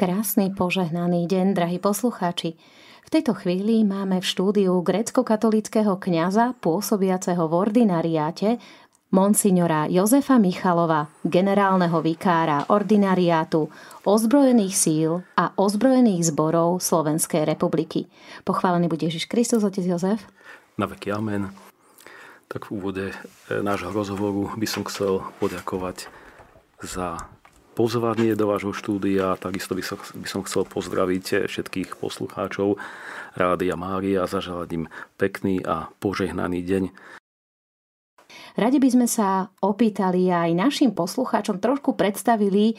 Krásny požehnaný deň, drahí poslucháči. V tejto chvíli máme v štúdiu grecko-katolického kňaza pôsobiaceho v ordinariáte monsignora Jozefa Michalova, generálneho vikára ordinariátu ozbrojených síl a ozbrojených zborov Slovenskej republiky. Pochválený bude Ježiš Kristus, otec Jozef. Na veky amen. Tak v úvode e, nášho rozhovoru by som chcel poďakovať za pozvanie do vášho štúdia. Takisto by som, by som chcel pozdraviť všetkých poslucháčov Rádia Mária a zaželať im pekný a požehnaný deň. Radi by sme sa opýtali aj našim poslucháčom, trošku predstavili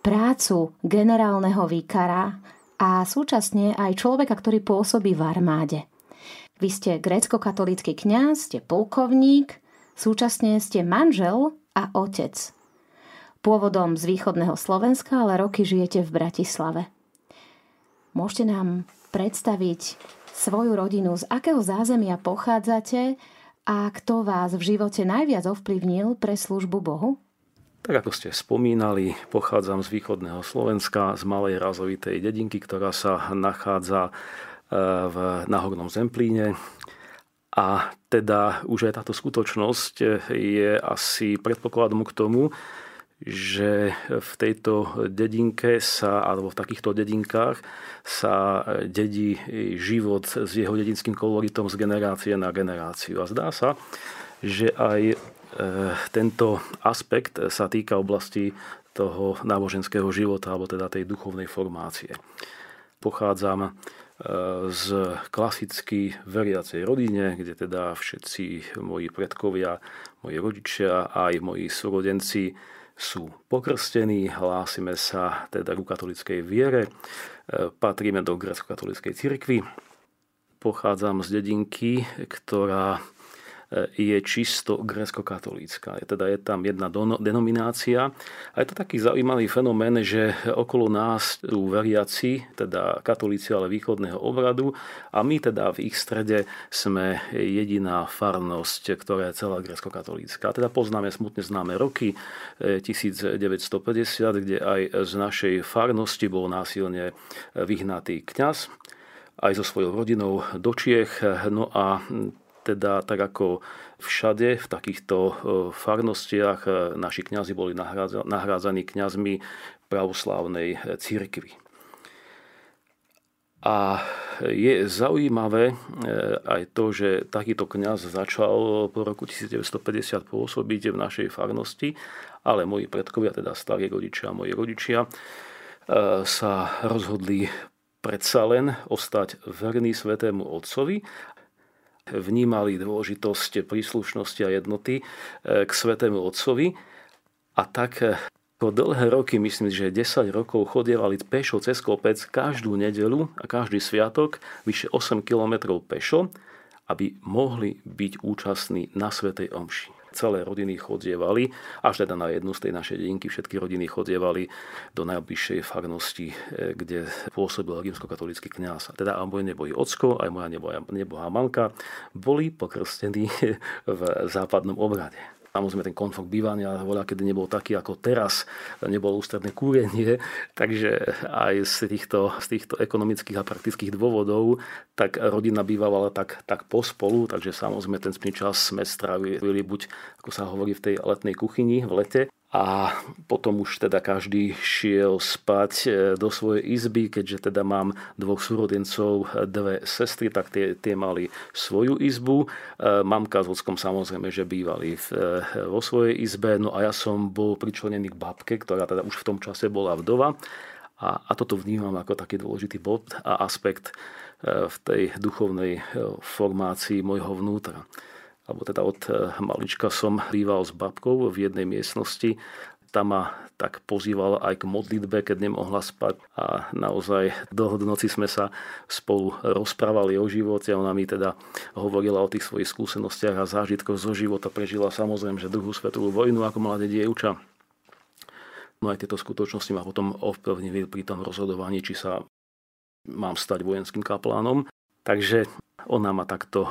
prácu generálneho výkara a súčasne aj človeka, ktorý pôsobí v armáde. Vy ste grécko-katolícky kňaz, ste polkovník, súčasne ste manžel a otec. Pôvodom z východného Slovenska, ale roky žijete v Bratislave. Môžete nám predstaviť svoju rodinu, z akého zázemia pochádzate a kto vás v živote najviac ovplyvnil pre službu Bohu? Tak ako ste spomínali, pochádzam z východného Slovenska, z malej razovitej dedinky, ktorá sa nachádza e, v Nahornom Zemplíne. A teda už aj táto skutočnosť je asi predpokladom k tomu, že v tejto dedinke sa, alebo v takýchto dedinkách sa dedí život s jeho dedinským koloritom z generácie na generáciu. A zdá sa, že aj e, tento aspekt sa týka oblasti toho náboženského života, alebo teda tej duchovnej formácie. Pochádzam e, z klasicky veriacej rodine, kde teda všetci moji predkovia, moji rodičia a aj moji súrodenci sú pokrstení, hlásime sa teda ku katolickej viere, e, patríme do grecko-katolíckej cirkvi. Pochádzam z dedinky, ktorá je čisto grécko-katolícka. Teda je tam jedna denominácia. A je to taký zaujímavý fenomén, že okolo nás sú veriaci, teda katolíci, ale východného obradu a my teda v ich strede sme jediná farnosť, ktorá je celá grécko-katolícka. Teda poznáme smutne známe roky 1950, eh, kde aj z našej farnosti bol násilne vyhnatý kňaz aj so svojou rodinou do Čiech. No a teda tak ako všade v takýchto e, farnostiach e, naši kňazi boli nahrádzaní kňazmi pravoslávnej církvy. A je zaujímavé e, aj to, že takýto kňaz začal po roku 1950 pôsobiť v našej farnosti, ale moji predkovia, teda starí rodičia a moji rodičia, sa rozhodli predsa len ostať verný svetému otcovi vnímali dôležitosť príslušnosti a jednoty e, k Svetému Otcovi. A tak e, po dlhé roky, myslím, že 10 rokov chodievali pešo cez kopec každú nedelu a každý sviatok vyše 8 km pešo, aby mohli byť účastní na Svetej Omši celé rodiny chodievali, až teda na jednu z tej našej dedinky všetky rodiny chodievali do najbližšej farnosti, e, kde pôsobil rímsko-katolický kňaz. Teda aj moje nebojí ocko, aj moja nebohá mamka boli pokrstení v západnom obrade. Samozrejme ten komfort bývania voľa, kedy nebol taký ako teraz, nebolo ústredné kúrenie, takže aj z týchto, z týchto ekonomických a praktických dôvodov tak rodina bývala tak, tak pospolu, takže samozrejme ten čas sme strávili buď, ako sa hovorí, v tej letnej kuchyni v lete, a potom už teda každý šiel spať e, do svojej izby, keďže teda mám dvoch súrodencov, dve sestry, tak tie, tie mali svoju izbu. E, mamka s ockom samozrejme, že bývali v, e, vo svojej izbe, no a ja som bol pričlenený k babke, ktorá teda už v tom čase bola vdova. A, a toto vnímam ako taký dôležitý bod a aspekt v tej duchovnej formácii môjho vnútra alebo teda od eh, malička som býval s babkou v jednej miestnosti. Tam ma tak pozývala aj k modlitbe, keď nemohla spať a naozaj do noci sme sa spolu rozprávali o živote ona mi teda hovorila o tých svojich skúsenostiach a zážitkoch zo života. Prežila samozrejme, že druhú svetovú vojnu ako mladé dievča. No aj tieto skutočnosti ma potom ovplyvnili pri tom rozhodovaní, či sa mám stať vojenským kaplánom. Takže ona ma takto e,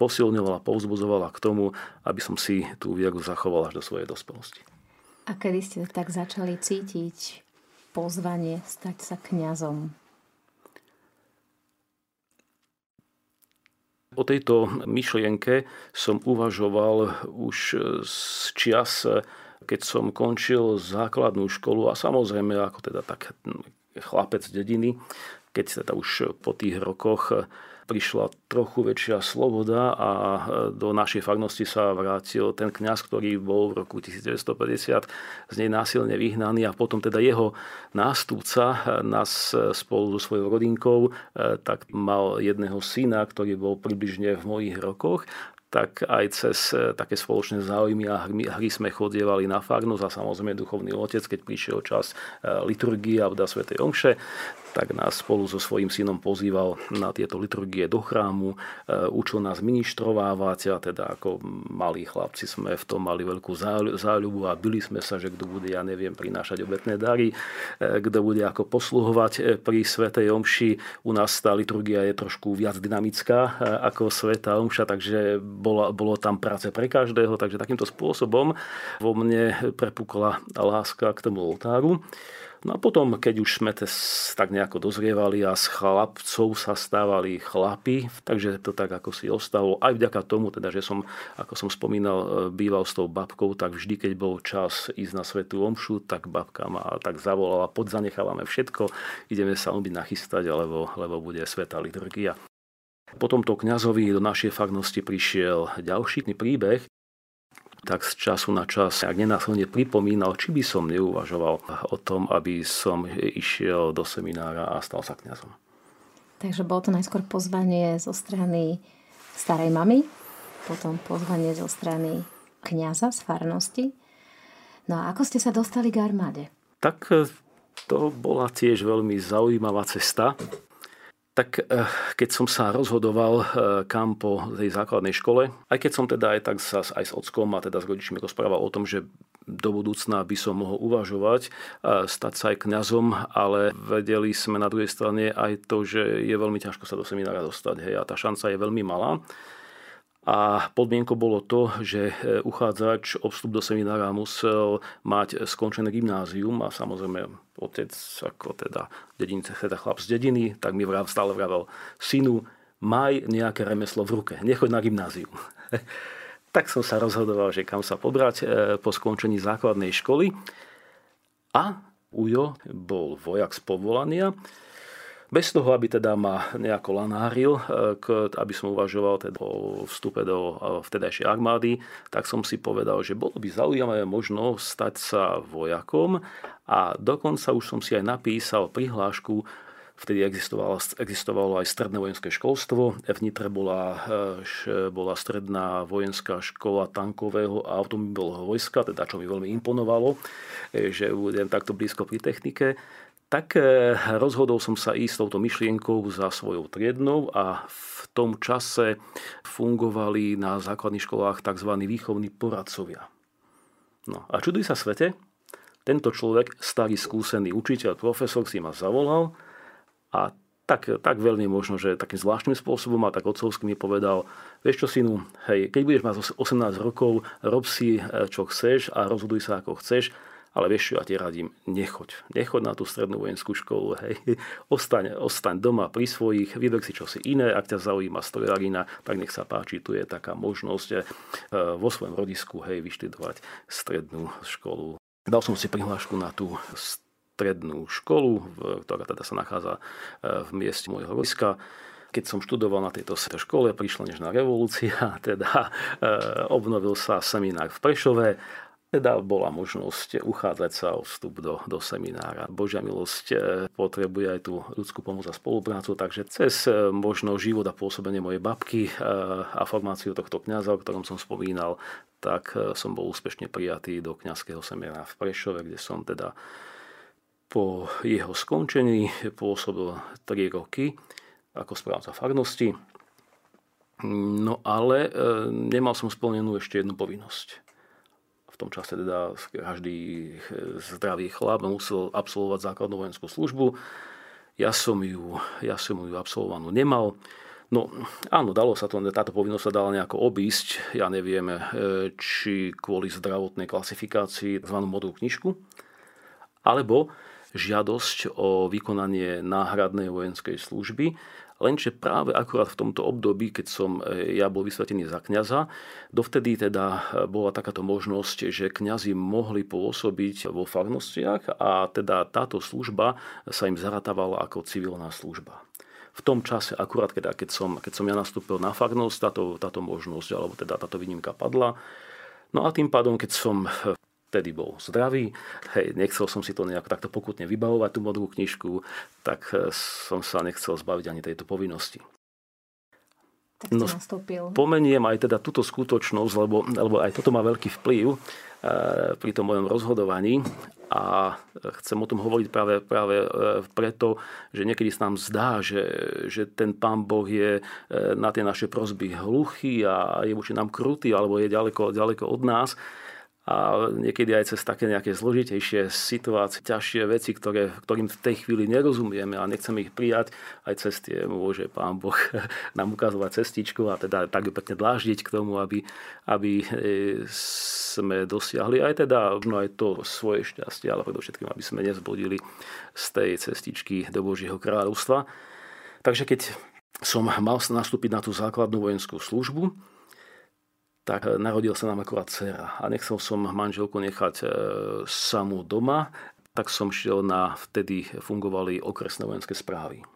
posilňovala, povzbudzovala k tomu, aby som si tú vieru zachoval až do svojej dospelosti. A kedy ste tak začali cítiť pozvanie stať sa kňazom? O tejto myšlienke som uvažoval už z čias, keď som končil základnú školu a samozrejme ako teda tak chlapec dediny, keď teda už po tých rokoch prišla trochu väčšia sloboda a do našej farnosti sa vrátil ten kňaz, ktorý bol v roku 1950 z nej násilne vyhnaný a potom teda jeho nástupca nás spolu so svojou rodinkou tak mal jedného syna, ktorý bol približne v mojich rokoch tak aj cez e, také spoločné záujmy a hry, hry sme chodievali na farnosť a samozrejme duchovný otec, keď prišiel čas e, liturgie a vda Svetej Omše, tak nás spolu so svojím synom pozýval na tieto liturgie do chrámu, e, učil nás ministrovávať a teda ako malí chlapci sme v tom mali veľkú záľubu a byli sme sa, že kto bude, ja neviem, prinášať obetné dary, e, kto bude ako posluhovať e, pri Svetej Omši. U nás tá liturgia je trošku viac dynamická ako Sveta Omša, takže bolo, bolo tam práce pre každého, takže takýmto spôsobom vo mne prepukla láska k tomu oltáru. No a potom, keď už sme tak nejako dozrievali a z chlapcov sa stávali chlapi, takže to tak ako si ostalo. Aj vďaka tomu, teda, že som, ako som spomínal, e, býval s tou babkou, tak vždy, keď bol čas ísť na svetú omšu, tak babka ma tak zavolala, podzanechávame všetko, ideme sa obiť nachystať, lebo, lebo bude sveta liturgia. Po tomto kňazovi do našej farnosti prišiel ďalší príbeh, tak z času na čas, ak nenásilne pripomínal, či by som neuvažoval o tom, aby som išiel do seminára a stal sa kňazom. Takže bolo to najskôr pozvanie zo strany starej mamy, potom pozvanie zo strany kňaza z farnosti. No a ako ste sa dostali k armáde? Tak eh, to bola tiež veľmi zaujímavá cesta tak eh, keď som sa rozhodoval eh, kam po tej základnej škole, aj keď som teda aj tak sa, aj s ockom a teda s rodičmi rozprával o tom, že do budúcna by som mohol uvažovať, eh, stať sa aj kňazom, ale vedeli sme na druhej strane aj to, že je veľmi ťažko sa do seminára dostať. Hej, a tá šanca je veľmi malá. A podmienkou bolo to, že uchádzač o vstup do seminára musel mať skončené gymnázium a samozrejme otec, ako teda dedince, teda chlap z dediny, tak mi vrav, stále vravel, synu, maj nejaké remeslo v ruke, nechoď na gymnázium. tak som sa rozhodoval, že kam sa pobrať e, po skončení základnej školy. A Ujo bol vojak z povolania, bez toho, aby teda ma nejako lanáril, e, aby som uvažoval teda o vstupe do e, vtedajšej armády, tak som si povedal, že bolo by zaujímavé možno stať sa vojakom. A dokonca už som si aj napísal prihlášku. Vtedy existovalo, existovalo aj stredné vojenské školstvo. V Nitre bola, e, bola stredná vojenská škola tankového a automobilového vojska, teda čo mi veľmi imponovalo, že budem takto blízko pri technike tak rozhodol som sa ísť touto myšlienkou za svojou triednou a v tom čase fungovali na základných školách tzv. výchovní poradcovia. No a čuduj sa svete, tento človek, starý skúsený učiteľ, profesor si ma zavolal a tak, tak veľmi možno, že takým zvláštnym spôsobom a tak otcovský mi povedal, vieš čo synu, hej, keď budeš mať 18 rokov, rob si eh, čo chceš a rozhoduj sa ako chceš, ale vieš čo, ja ti radím, nechoď. Nechoď na tú strednú vojenskú školu, hej. Ostaň, ostaň doma pri svojich, vyber si čosi iné, ak ťa zaujíma strojarina, tak nech sa páči, tu je taká možnosť eh, vo svojom rodisku, hej, vyštudovať strednú školu. Dal som si prihlášku na tú strednú školu, ktorá teda sa nachádza eh, v mieste môjho rodiska. Keď som študoval na tejto škole, prišla nežná revolúcia, teda eh, obnovil sa seminár v Prešove teda bola možnosť uchádzať sa o vstup do, do seminára. Božia milosť e, potrebuje aj tú ľudskú pomoc a spoluprácu, takže cez e, možno život a pôsobenie mojej babky e, a formáciu tohto kňaza, o ktorom som spomínal, tak som bol úspešne prijatý do kňazského seminára v Prešove, kde som teda po jeho skončení pôsobil 3 roky ako správca farnosti. No ale nemal som splnenú ešte jednu povinnosť tom čase teda každý eh, zdravý chlap musel absolvovať základnú vojenskú službu. Ja som ju, ja som ju absolvovanú nemal. No áno, dalo sa to, táto povinnosť sa dala nejako obísť, ja neviem, eh, či kvôli zdravotnej klasifikácii tzv. modrú knižku, alebo žiadosť o vykonanie náhradnej vojenskej služby Lenže práve akurát v tomto období, keď som e, ja bol vysvetený za kňaza, dovtedy teda e, bola takáto možnosť, že kňazi mohli pôsobiť vo farnostiach a teda táto služba sa im zaratávala ako civilná služba v tom čase, akurát keď, keď, som, keď som ja nastúpil na farnosť, táto, táto možnosť, alebo teda táto výnimka padla. No a tým pádom, keď som vtedy bol zdravý, hej, nechcel som si to nejako takto pokutne vybavovať, tú modrú knižku, tak eh, som sa nechcel zbaviť ani tejto povinnosti. Tak no, nastúpil. Pomeniem aj teda túto skutočnosť, lebo, lebo aj toto má veľký vplyv e, pri tom mojom rozhodovaní a chcem o tom hovoriť práve, práve e, preto, že niekedy sa nám zdá, že, že ten pán Boh je na tie naše prosby hluchý a je voči nám krutý alebo je ďaleko, ďaleko od nás a niekedy aj cez také nejaké zložitejšie situácie, ťažšie veci, ktoré, ktorým v tej chvíli nerozumieme a nechceme ich prijať, aj cez tie môže Pán Boh nám ukazovať cestičku a teda tak pekne dláždiť k tomu, aby, aby e, sme dosiahli aj teda možno aj to svoje šťastie, ale predovšetkým, aby sme nezbudili z tej cestičky do Božieho kráľovstva. Takže keď som mal nastúpiť na tú základnú vojenskú službu, tak e, narodil sa nám akurát dcera. A nechcel som manželku nechať e, samú doma, tak som šiel na, vtedy fungovali okresné vojenské správy.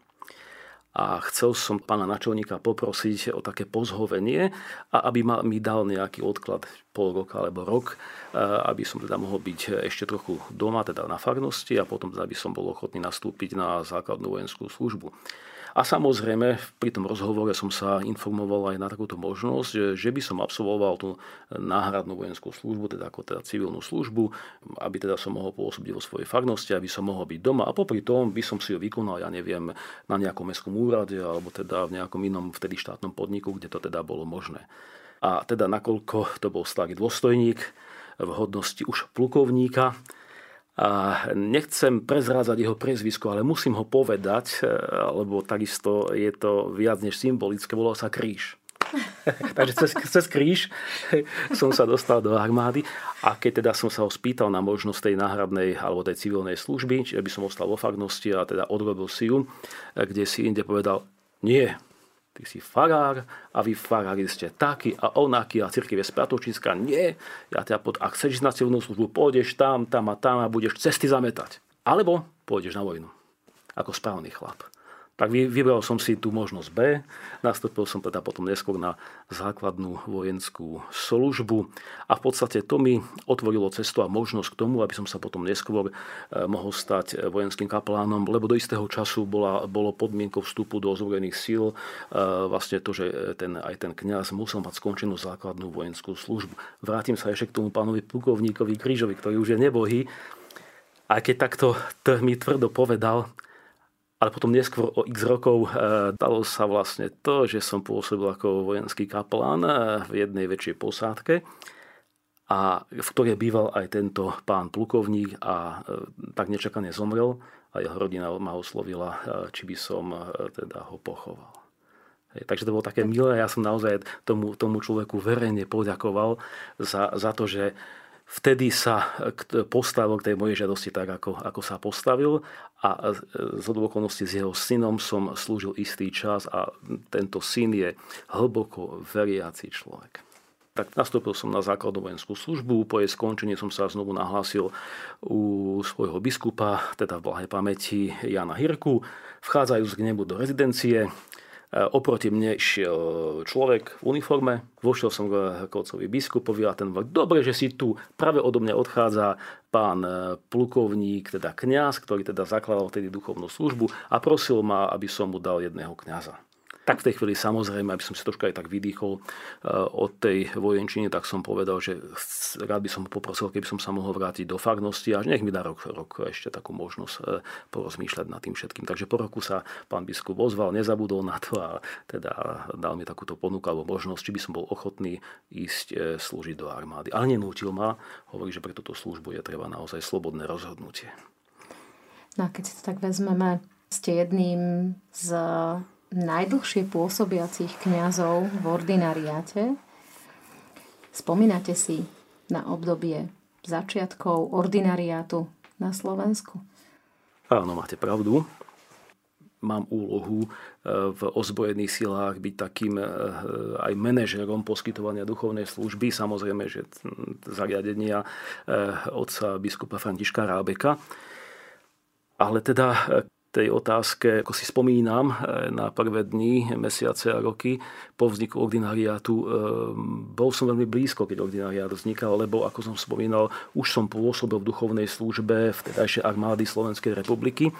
A chcel som pána načelníka poprosiť o také pozhovenie a aby ma, mi dal nejaký odklad pol roka alebo rok, e, aby som teda mohol byť ešte trochu doma, teda na farnosti a potom teda by som bol ochotný nastúpiť na základnú vojenskú službu. A samozrejme, pri tom rozhovore som sa informoval aj na takúto možnosť, že, by som absolvoval tú náhradnú vojenskú službu, teda ako teda civilnú službu, aby teda som mohol pôsobiť vo svojej farnosti, aby som mohol byť doma a popri tom by som si ju vykonal, ja neviem, na nejakom mestskom úrade alebo teda v nejakom inom vtedy štátnom podniku, kde to teda bolo možné. A teda nakoľko to bol starý dôstojník v hodnosti už plukovníka, a nechcem prezrádzať jeho priezvisko, ale musím ho povedať, e, lebo takisto je to viac než symbolické, volal sa kríž. Takže cez, cez kríž som sa dostal do armády. A keď teda som sa ho spýtal na možnosť tej náhradnej alebo tej civilnej služby, čiže by som ostal vo farnosti a teda odrobil si ju, kde si inde povedal, nie, ty si farár a vy farári ste takí a onakí a církev je spiatočíska. Nie, ja ťa pod, ak chceš na civilnú službu, pôjdeš tam, tam a tam a budeš cesty zametať. Alebo pôjdeš na vojnu. Ako správny chlap. Tak vybral som si tú možnosť B, nastúpil som teda potom neskôr na základnú vojenskú službu a v podstate to mi otvorilo cestu a možnosť k tomu, aby som sa potom neskôr e, mohol stať vojenským kaplánom, lebo do istého času bola, bolo podmienkou vstupu do ozbrojených síl e, vlastne to, že ten, aj ten kňaz musel mať skončenú základnú vojenskú službu. Vrátim sa ešte k tomu pánovi plukovníkovi Krížovi, ktorý už je nebohý, a keď takto mi tvrdo povedal, ale potom neskôr o x rokov e, dalo sa vlastne to, že som pôsobil ako vojenský kaplán e, v jednej väčšej posádke a v ktorej býval aj tento pán plukovník a e, tak nečakane zomrel a jeho rodina ma oslovila, či by som teda ho pochoval. Takže to bolo také milé. Ja som naozaj tomu, tomu človeku verejne poďakoval za, za to, že vtedy sa postavil k tej mojej žiadosti tak, ako, ako sa postavil a z okolností s jeho synom som slúžil istý čas a tento syn je hlboko veriaci človek. Tak nastúpil som na základnú vojenskú službu, po jej skončení som sa znovu nahlásil u svojho biskupa, teda v blahej pamäti Jana Hirku, vchádzajúc k nebu do rezidencie, E, oproti mne išiel človek v uniforme, vošiel som k otcovi biskupovi a ten hovorí, dobre, že si tu, práve odo mňa odchádza pán e, plukovník, teda kňaz, ktorý teda zakladal tedy duchovnú službu a prosil ma, aby som mu dal jedného kňaza tak v tej chvíli samozrejme, aby som si troška aj tak vydýchol eh, od tej vojenčiny, tak som povedal, že rád by som poprosil, keby som sa mohol vrátiť do farnosti a nech mi dá rok, rok ešte takú možnosť eh, porozmýšľať nad tým všetkým. Takže po roku sa pán biskup ozval, nezabudol na to a teda dal mi takúto ponuku alebo možnosť, či by som bol ochotný ísť eh, slúžiť do armády. Ale nenútil ma, hovorí, že pre túto službu je treba naozaj slobodné rozhodnutie. No a keď si to tak vezmeme, ste jedným z najdlhšie pôsobiacich kňazov v ordinariáte. Spomínate si na obdobie začiatkov ordinariátu na Slovensku? Áno, máte pravdu mám úlohu e, v ozbrojených silách byť takým e, aj manažerom poskytovania duchovnej služby, samozrejme, že zariadenia e, otca biskupa Františka Rábeka. Ale teda tej otázke, ako si spomínam, na prvé dni, mesiace a roky po vzniku ordinariátu, bol som veľmi blízko, keď ordinariát vznikal, lebo, ako som spomínal, už som pôsobil v duchovnej službe v tedajšej armády Slovenskej republiky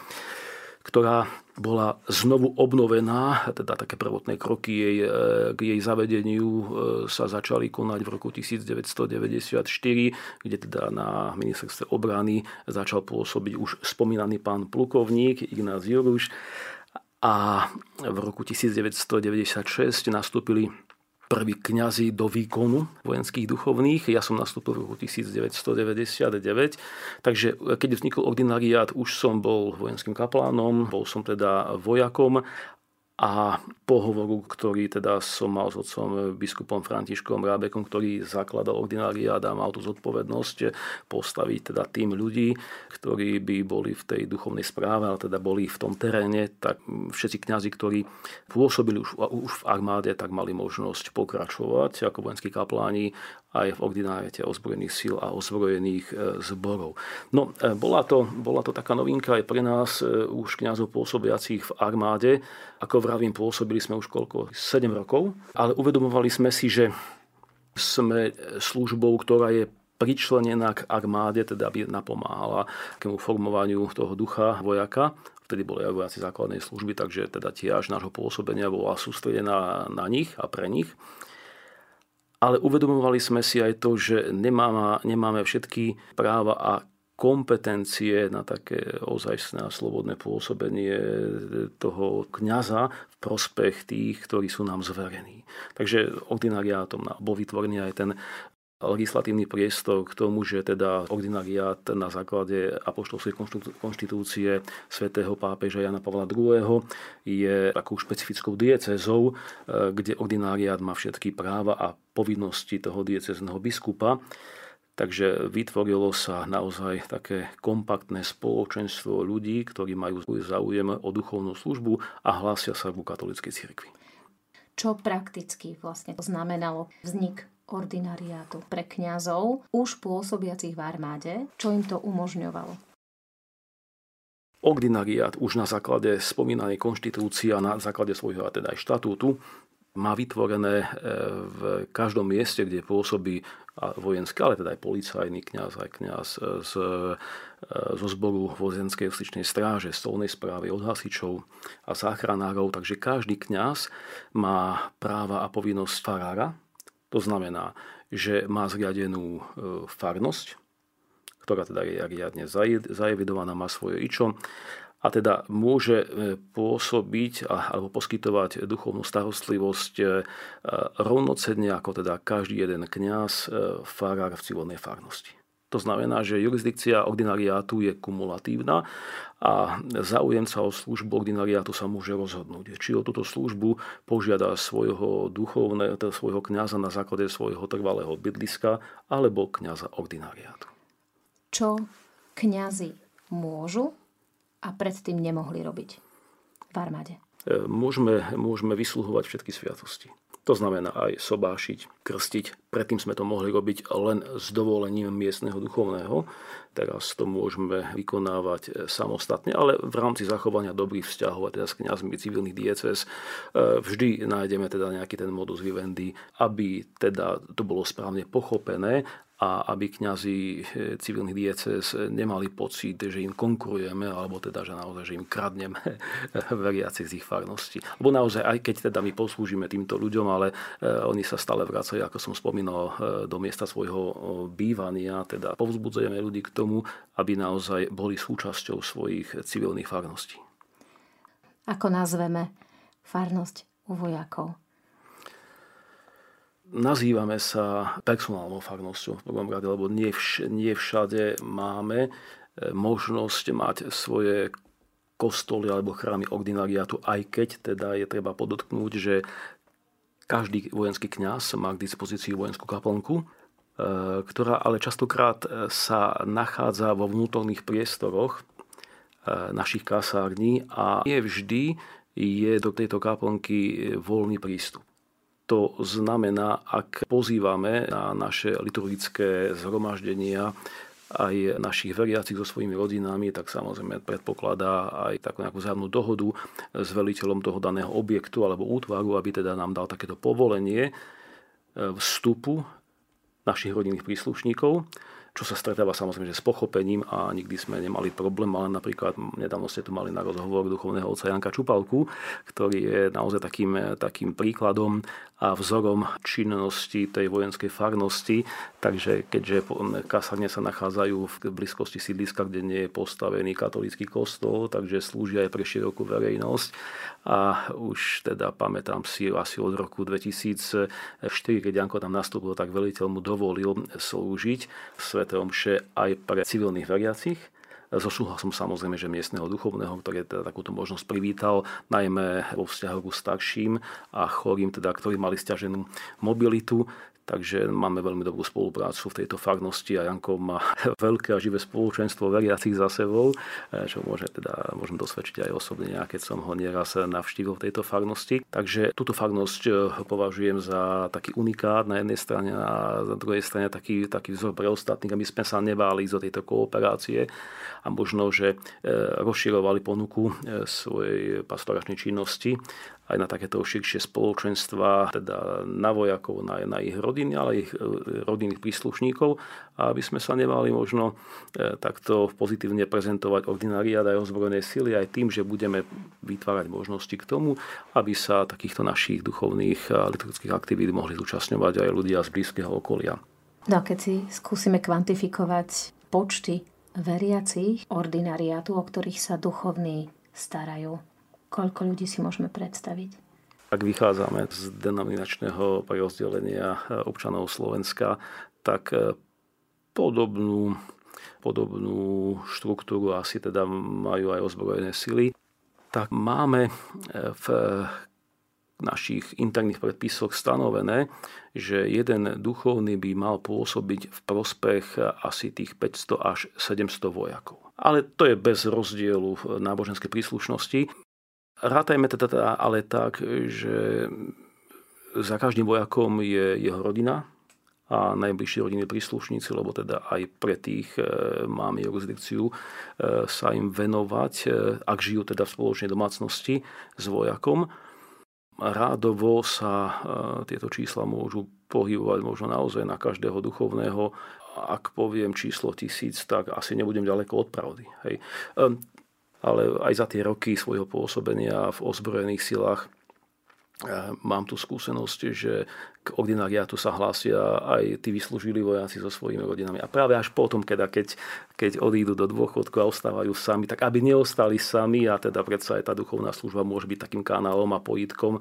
ktorá bola znovu obnovená, teda také prvotné kroky jej, e, k jej zavedeniu e, sa začali konať v roku 1994, kde teda na ministerstve obrany začal pôsobiť už spomínaný pán plukovník Ignác Juruš. A v roku 1996 nastúpili prví kňazi do výkonu vojenských duchovných. Ja som nastúpil v roku 1999, takže keď vznikol ordinariát, už som bol vojenským kaplánom, bol som teda vojakom a pohovoru, ktorý teda som mal s otcom biskupom Františkom Rábekom, ktorý zakladal ordináriát a mal tú zodpovednosť postaviť teda tým ľudí, ktorí by boli v tej duchovnej správe, ale teda boli v tom teréne, tak všetci kňazi, ktorí pôsobili už, už v armáde, tak mali možnosť pokračovať ako vojenskí kapláni aj v ordináriate ozbrojených síl a ozbrojených e, zborov. No, bola to, bola to taká novinka aj pre nás, už kňazov pôsobiacich v armáde. Ako vravím, pôsobili sme už koľko? 7 rokov, ale uvedomovali sme si, že sme službou, ktorá je pričlenená k armáde, teda aby napomáhala takému formovaniu toho ducha vojaka. Vtedy boli aj vojaci základnej služby, takže teda tiež nášho pôsobenia bola sústredená na nich a pre nich ale uvedomovali sme si aj to, že nemáme, nemáme všetky práva a kompetencie na také ozajstné a slobodné pôsobenie toho kňaza v prospech tých, ktorí sú nám zverení. Takže ordinariátom bol vytvorený aj ten legislatívny priestor k tomu, že teda ordinariát na základe apoštolskej konštitúcie svätého pápeža Jana Pavla II. je takou špecifickou diecezou, e, kde ordinariát má všetky práva a povinnosti toho diecezného biskupa. Takže vytvorilo sa naozaj také kompaktné spoločenstvo ľudí, ktorí majú záujem o duchovnú službu a hlásia sa ku katolíckej cirkvi. Čo prakticky vlastne znamenalo vznik ordinariátu pre kňazov, už pôsobiacich v armáde, čo im to umožňovalo. Ordinariát už na základe spomínanej konštitúcie a na základe svojho teda aj štatútu má vytvorené e, v každom mieste, kde pôsobí vojenský, ale teda aj policajný kňaz, aj kňaz z, e, zo zboru vojenskej justičnej stráže, stolnej správy, od hasičov a záchranárov. Takže každý kňaz má práva a povinnosť farára, to znamená, že má zriadenú e, farnosť, ktorá teda je riadne zajevidovaná, má svoje ičo a teda môže e, pôsobiť alebo poskytovať duchovnú starostlivosť e, rovnocenne ako teda každý jeden kňaz, farár v civilnej farnosti. To znamená, že jurisdikcia ordinariátu je kumulatívna a záujemca o službu ordinariátu sa môže rozhodnúť, či o túto službu požiada svojho duchovného, teda svojho kňaza na základe svojho trvalého bydliska alebo kňaza ordinariátu. Čo kňazi môžu a predtým nemohli robiť v armáde? E, môžeme, môžeme vysluhovať všetky sviatosti. To znamená aj sobášiť, krstiť. Predtým sme to mohli robiť len s dovolením miestneho duchovného. Teraz to môžeme vykonávať e, samostatne, ale v rámci zachovania dobrých vzťahov, a teda s kniazmi civilných dieces, e, vždy nájdeme teda nejaký ten modus vivendi, aby teda to bolo správne pochopené a aby kňazi e, civilných dieces nemali pocit, že im konkurujeme, alebo teda, že naozaj, že im kradneme veriacich z ich farnosti. Lebo naozaj, aj keď teda my poslúžime týmto ľuďom, ale oni sa stále vracajú, ako som spomínal, do miesta svojho bývania, teda povzbudzujeme ľudí k tomu, aby naozaj boli súčasťou svojich civilných farností. Ako nazveme farnosť u vojakov? Nazývame sa personálnou farnosťou v prvom rade, lebo nie, vš- nie všade máme e, možnosť mať svoje kostoly alebo chrámy ordinariátu, aj keď teda je treba podotknúť, že každý vojenský kňaz má k dispozícii vojenskú kaplnku, e, ktorá ale častokrát e, sa nachádza vo vnútorných priestoroch našich kasární a nie vždy je do tejto kaplnky voľný prístup. To znamená, ak pozývame na naše liturgické zhromaždenia aj našich veriacich so svojimi rodinami, tak samozrejme predpokladá aj takú nejakú vzájomnú dohodu s veliteľom toho daného objektu alebo útvaru, aby teda nám dal takéto povolenie e, vstupu našich rodinných príslušníkov čo sa stretáva samozrejme že s pochopením a nikdy sme nemali problém, ale napríklad nedávno ste tu mali na rozhovor duchovného otca Janka Čupalku, ktorý je naozaj takým, takým príkladom a vzorom činnosti tej vojenskej farnosti. Takže keďže kasárne sa nachádzajú v blízkosti sídliska, kde nie je postavený katolický kostol, takže slúžia aj pre širokú verejnosť. A už teda pamätám si asi od roku 2004, keď Janko tam nastúpil, tak veliteľ mu dovolil slúžiť Svete Omše aj pre civilných veriacich so súhlasom samozrejme, že miestneho duchovného, ktorý teda takúto možnosť privítal, najmä vo vzťahu k starším a chorým, teda, ktorí mali stiaženú mobilitu. Takže máme veľmi dobrú spoluprácu v tejto farnosti a Janko má veľké a živé spoločenstvo veriacich za sebou, eh, čo môže teda, môžem dosvedčiť aj osobne, keď som ho nieraz navštívil v tejto farnosti. Takže túto farnosť eh, považujem za taký unikát na jednej strane a na druhej strane taký, taký vzor pre ostatných, aby sme sa neváli zo tejto kooperácie a možno, že eh, rozširovali ponuku svojej pastoračnej činnosti aj na takéto širšie spoločenstva, teda na vojakov, na, na ich rodiny, ale ich e, rodinných príslušníkov, a aby sme sa nemali možno e, takto pozitívne prezentovať ordinariát aj ozbrojené sily aj tým, že budeme vytvárať možnosti k tomu, aby sa takýchto našich duchovných a liturgických aktivít mohli zúčastňovať aj ľudia z blízkeho okolia. No keď si skúsime kvantifikovať počty veriacich ordinariátu, o ktorých sa duchovní starajú, Koľko ľudí si môžeme predstaviť? Ak vychádzame z denominačného rozdelenia občanov Slovenska, tak e, podobnú, podobnú štruktúru asi teda majú aj ozbrojené sily. Tak máme e, v našich interných predpisoch stanovené, že jeden duchovný by mal pôsobiť v prospech asi tých 500 až 700 vojakov. Ale to je bez rozdielu náboženskej príslušnosti. Rátajme teda ale tak, že za každým vojakom je jeho rodina a najbližší rodiny príslušníci, lebo teda aj pre tých e, máme jurisdikciu e, sa im venovať, e, ak žijú teda v spoločnej domácnosti s vojakom. Rádovo sa tieto čísla môžu pohybovať možno naozaj na každého duchovného. Ak poviem číslo tisíc, tak asi nebudem ďaleko od pravdy. Hej ale aj za tie roky svojho pôsobenia v ozbrojených silách eh, mám tu skúsenosť, že k ordinariátu sa hlásia aj tí vyslúžili vojaci so svojimi rodinami. A práve až potom, keď, keď, keď odídu do dôchodku a ostávajú sami, tak aby neostali sami a teda predsa aj tá duchovná služba môže byť takým kanálom a pojitkom e,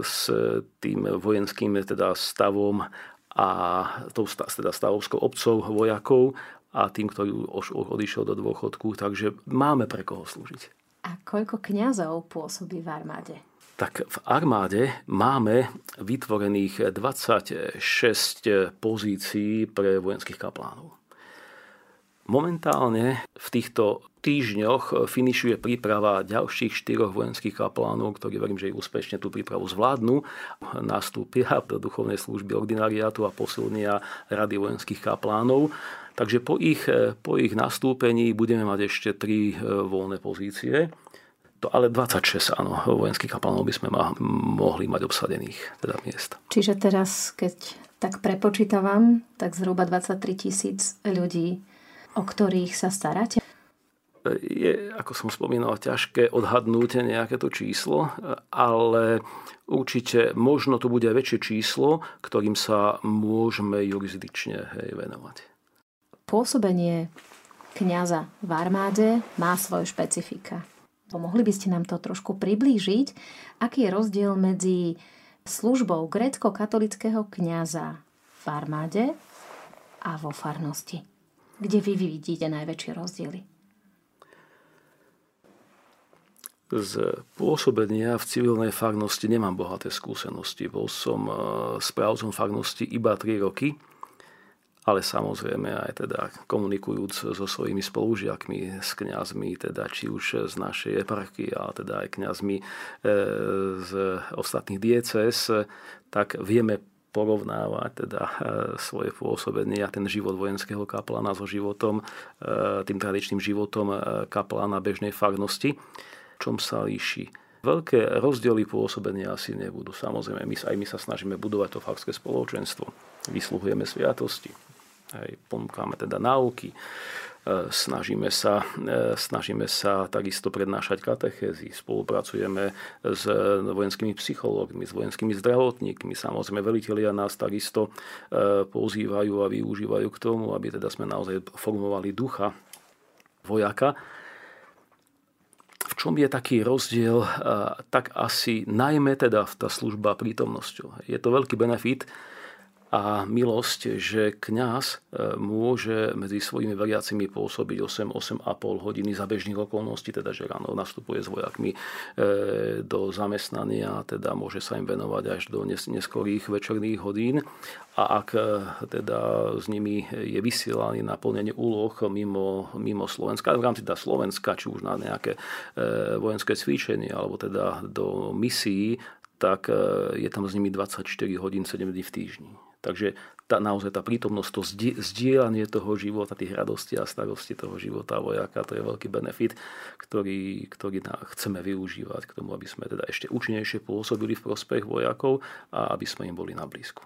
s tým vojenským teda stavom a tou teda stavovskou obcov vojakov a tým, ktorý už odišiel do dôchodku, takže máme pre koho slúžiť. A koľko kňazov pôsobí v armáde? Tak v armáde máme vytvorených 26 pozícií pre vojenských kaplánov. Momentálne v týchto týždňoch finišuje príprava ďalších štyroch vojenských kaplánov, ktorí verím, že ich úspešne tú prípravu zvládnu. Nastúpia do duchovnej služby ordinariátu a posilnia rady vojenských kaplánov. Takže po ich, po ich nastúpení budeme mať ešte tri e, voľné pozície. To ale 26, áno, vojenských kaplánov by sme ma, mohli mať obsadených teda miest. Čiže teraz, keď tak prepočítavam, tak zhruba 23 tisíc ľudí o ktorých sa staráte? Je, ako som spomínal, ťažké odhadnúť nejaké to číslo, ale určite možno to bude aj väčšie číslo, ktorým sa môžeme jurisdične hej, venovať. Pôsobenie kňaza v armáde má svoje špecifika. Mohli by ste nám to trošku priblížiť? Aký je rozdiel medzi službou grécko-katolického kňaza v armáde a vo farnosti? Kde vy vidíte najväčšie rozdiely? Z pôsobenia v civilnej farnosti nemám bohaté skúsenosti. Bol som e, správcom farnosti iba 3 roky ale samozrejme aj teda komunikujúc so svojimi spolužiakmi, s kňazmi, teda či už z našej eparchy, ale teda aj kňazmi e, z ostatných dieces, tak vieme porovnávať teda e, svoje pôsobenie a ten život vojenského kaplana so životom, e, tým tradičným životom kaplana bežnej farnosti, čom sa líši. Veľké rozdiely pôsobenia asi nebudú. Samozrejme, my, aj my sa snažíme budovať to farské spoločenstvo. Vysluhujeme sviatosti, Hej, ponúkame teda náuky, e, snažíme sa, e, snažíme sa takisto prednášať katechézy, spolupracujeme s vojenskými psychológmi, s vojenskými zdravotníkmi. Samozrejme, velitelia nás takisto e, pozývajú a využívajú k tomu, aby teda sme naozaj formovali ducha vojaka. V čom je taký rozdiel? Tak asi najmä teda tá služba prítomnosťou. Je to veľký benefit, a milosť, že kňaz e, môže medzi svojimi veriacimi pôsobiť 8-8,5 hodiny za bežných okolností, teda že ráno nastupuje s vojakmi e, do zamestnania, teda môže sa im venovať až do neskorých večerných hodín a ak e, teda s nimi je vysielaný na plnenie úloh mimo, mimo Slovenska, v rámci teda Slovenska, či už na nejaké vojenské cvičenie alebo teda do misií, tak je tam s nimi 24 hodín 7 dní v týždni. Takže tá, naozaj tá prítomnosť, to zdieľanie toho života, tých radostí a starosti toho života vojaka, to je veľký benefit, ktorý, ktorý chceme využívať k tomu, aby sme teda ešte účinnejšie pôsobili v prospech vojakov a aby sme im boli na blízku.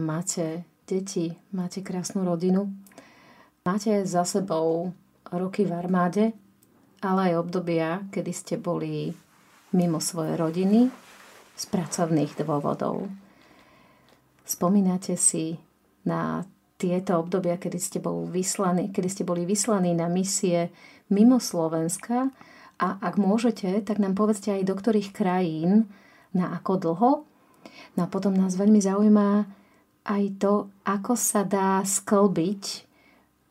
Máte deti, máte krásnu rodinu, máte za sebou roky v armáde, ale aj obdobia, kedy ste boli mimo svojej rodiny z pracovných dôvodov. Spomínate si na tieto obdobia, kedy ste, bol vyslaní, kedy ste boli vyslaní na misie mimo Slovenska a ak môžete, tak nám povedzte aj do ktorých krajín, na ako dlho. No a potom nás veľmi zaujíma aj to, ako sa dá sklbiť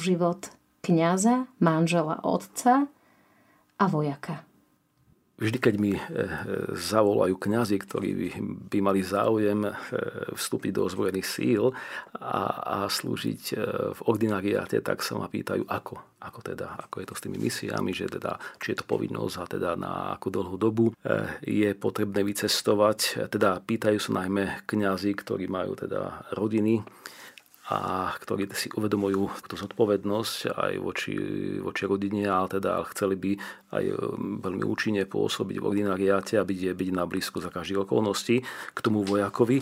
život kňaza, manžela, otca a vojaka vždy, keď mi eh, zavolajú kňazi, ktorí by, by mali záujem eh, vstúpiť do ozbrojených síl a, a slúžiť eh, v ordinariáte, tak sa ma pýtajú, ako, ako, teda, ako je to s tými misiami, že teda, či je to povinnosť a teda na akú dlhú dobu je potrebné vycestovať. Teda pýtajú sa najmä kňazi, ktorí majú teda rodiny, a ktorí si uvedomujú tú zodpovednosť aj voči, voči rodine, ale teda chceli by aj um, veľmi účinne pôsobiť v ordinariáte a byť, byť na blízko za každých okolností k tomu vojakovi,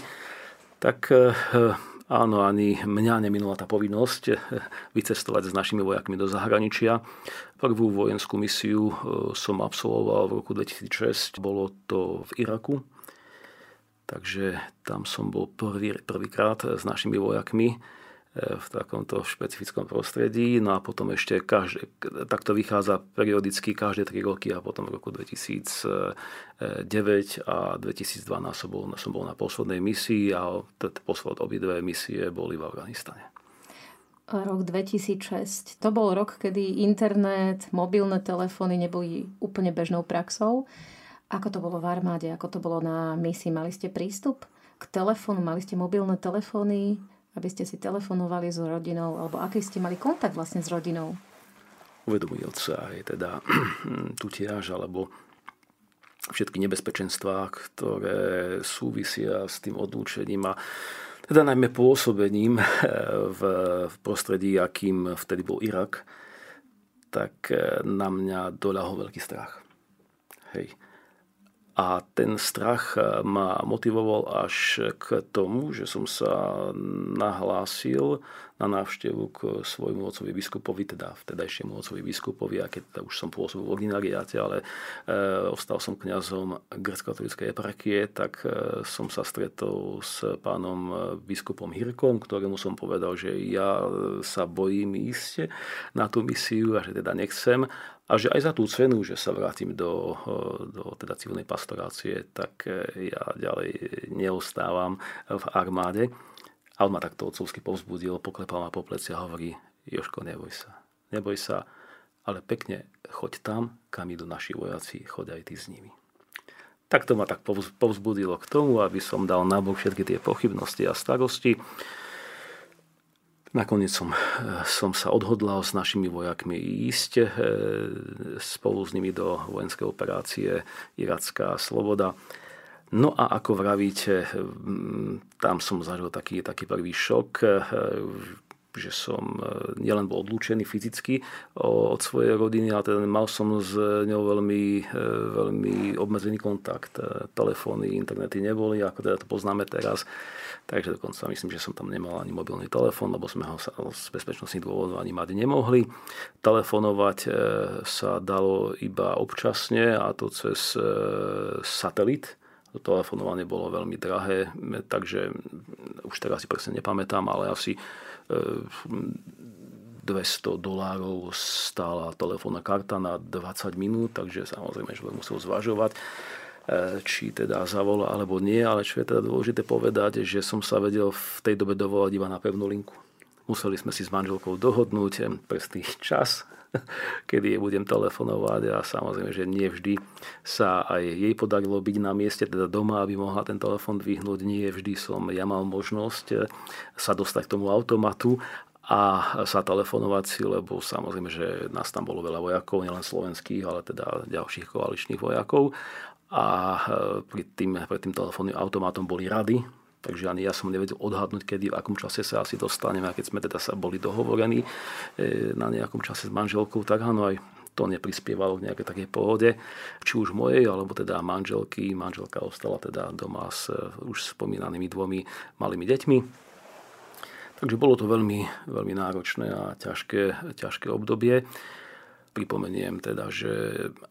tak eh, áno, ani mňa neminula tá povinnosť eh, vycestovať s našimi vojakmi do zahraničia. Prvú vojenskú misiu som absolvoval v roku 2006, bolo to v Iraku. Takže tam som bol prvý, prvýkrát s našimi vojakmi v takomto špecifickom prostredí. No a potom ešte každé, takto vychádza periodicky každé 3 roky a potom v roku 2009 a 2012 som bol, som bol na poslednej misii a posled obidve misie boli v Afganistane. Rok 2006. To bol rok, kedy internet, mobilné telefóny neboli úplne bežnou praxou. Ako to bolo v armáde, ako to bolo na misii? Mali ste prístup k telefónu, mali ste mobilné telefóny? aby ste si telefonovali s rodinou, alebo aký ste mali kontakt vlastne s rodinou? Uvedomujúc sa aj teda tu tiež, alebo všetky nebezpečenstvá, ktoré súvisia s tým odlúčením a teda najmä pôsobením v, v prostredí, akým vtedy bol Irak, tak na mňa doľahol veľký strach. Hej a ten strach eh, ma motivoval až k tomu, že som sa nahlásil na návštevu k svojmu otcovi biskupovi, teda vtedajšiemu otcovi biskupovi, a keď už som pôsobil v ordinariáte, ale e, ostal som kňazom grecko-katolíckej eparchie, tak e, som sa stretol s pánom biskupom Hirkom, ktorému som povedal, že ja sa bojím ísť na tú misiu a že teda nechcem a že aj za tú cenu, že sa vrátim do, do teda civilnej pastorácie, tak e, ja ďalej neostávam v armáde. Ale ma takto otcovsky povzbudil, poklepal ma po pleci a hovorí, Joško, neboj sa. Neboj sa, ale pekne choď tam, kam idú naši vojaci, choď aj ty s nimi. Tak to ma tak povzbudilo k tomu, aby som dal nabok všetky tie pochybnosti a starosti Nakoniec som, som sa odhodlal s našimi vojakmi ísť spolu s nimi do vojenskej operácie Iracká sloboda. No a ako vravíte, tam som zažil taký, taký prvý šok že som e, nielen bol odlúčený fyzicky od svojej rodiny, ale teda mal som s ňou veľmi, e, veľmi obmedzený kontakt. E, telefóny, internety neboli, ako teda to poznáme teraz. Takže dokonca myslím, že som tam nemal ani mobilný telefón, lebo sme ho z bezpečnostných dôvodov ani mať nemohli. Telefonovať sa dalo iba občasne a to cez satelit. To telefonovanie bolo veľmi drahé, takže už teraz si presne nepamätám, ale asi 200 dolárov stála telefónna karta na 20 minút, takže samozrejme, že musel zvažovať e, či teda zavolá alebo nie, ale čo je teda dôležité povedať, že som sa vedel v tej dobe dovolať iba na pevnú linku. Museli sme si s manželkou dohodnúť e, presný čas, kedy jej budem telefonovať a samozrejme, že nie vždy sa aj jej podarilo byť na mieste, teda doma, aby mohla ten telefon dvihnúť. Nie vždy som ja mal možnosť eh, sa dostať k tomu automatu a sa telefonovať si, lebo samozrejme, že nás tam bolo veľa vojakov, nielen slovenských, ale teda ďalších koaličných vojakov. A eh, pri tým, pred tým telefónnym automatom boli rady, takže ani ja som nevedel odhadnúť, kedy, v akom čase sa asi dostaneme. A keď sme teda sa boli dohovorení e, na nejakom čase s manželkou, tak áno, aj to neprispievalo k nejakej takej pohode, či už mojej, alebo teda manželky. Manželka ostala teda doma s už spomínanými dvomi malými deťmi. Takže bolo to veľmi, veľmi náročné a ťažké, ťažké obdobie. Pripomeniem teda, že